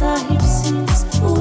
Seni sorar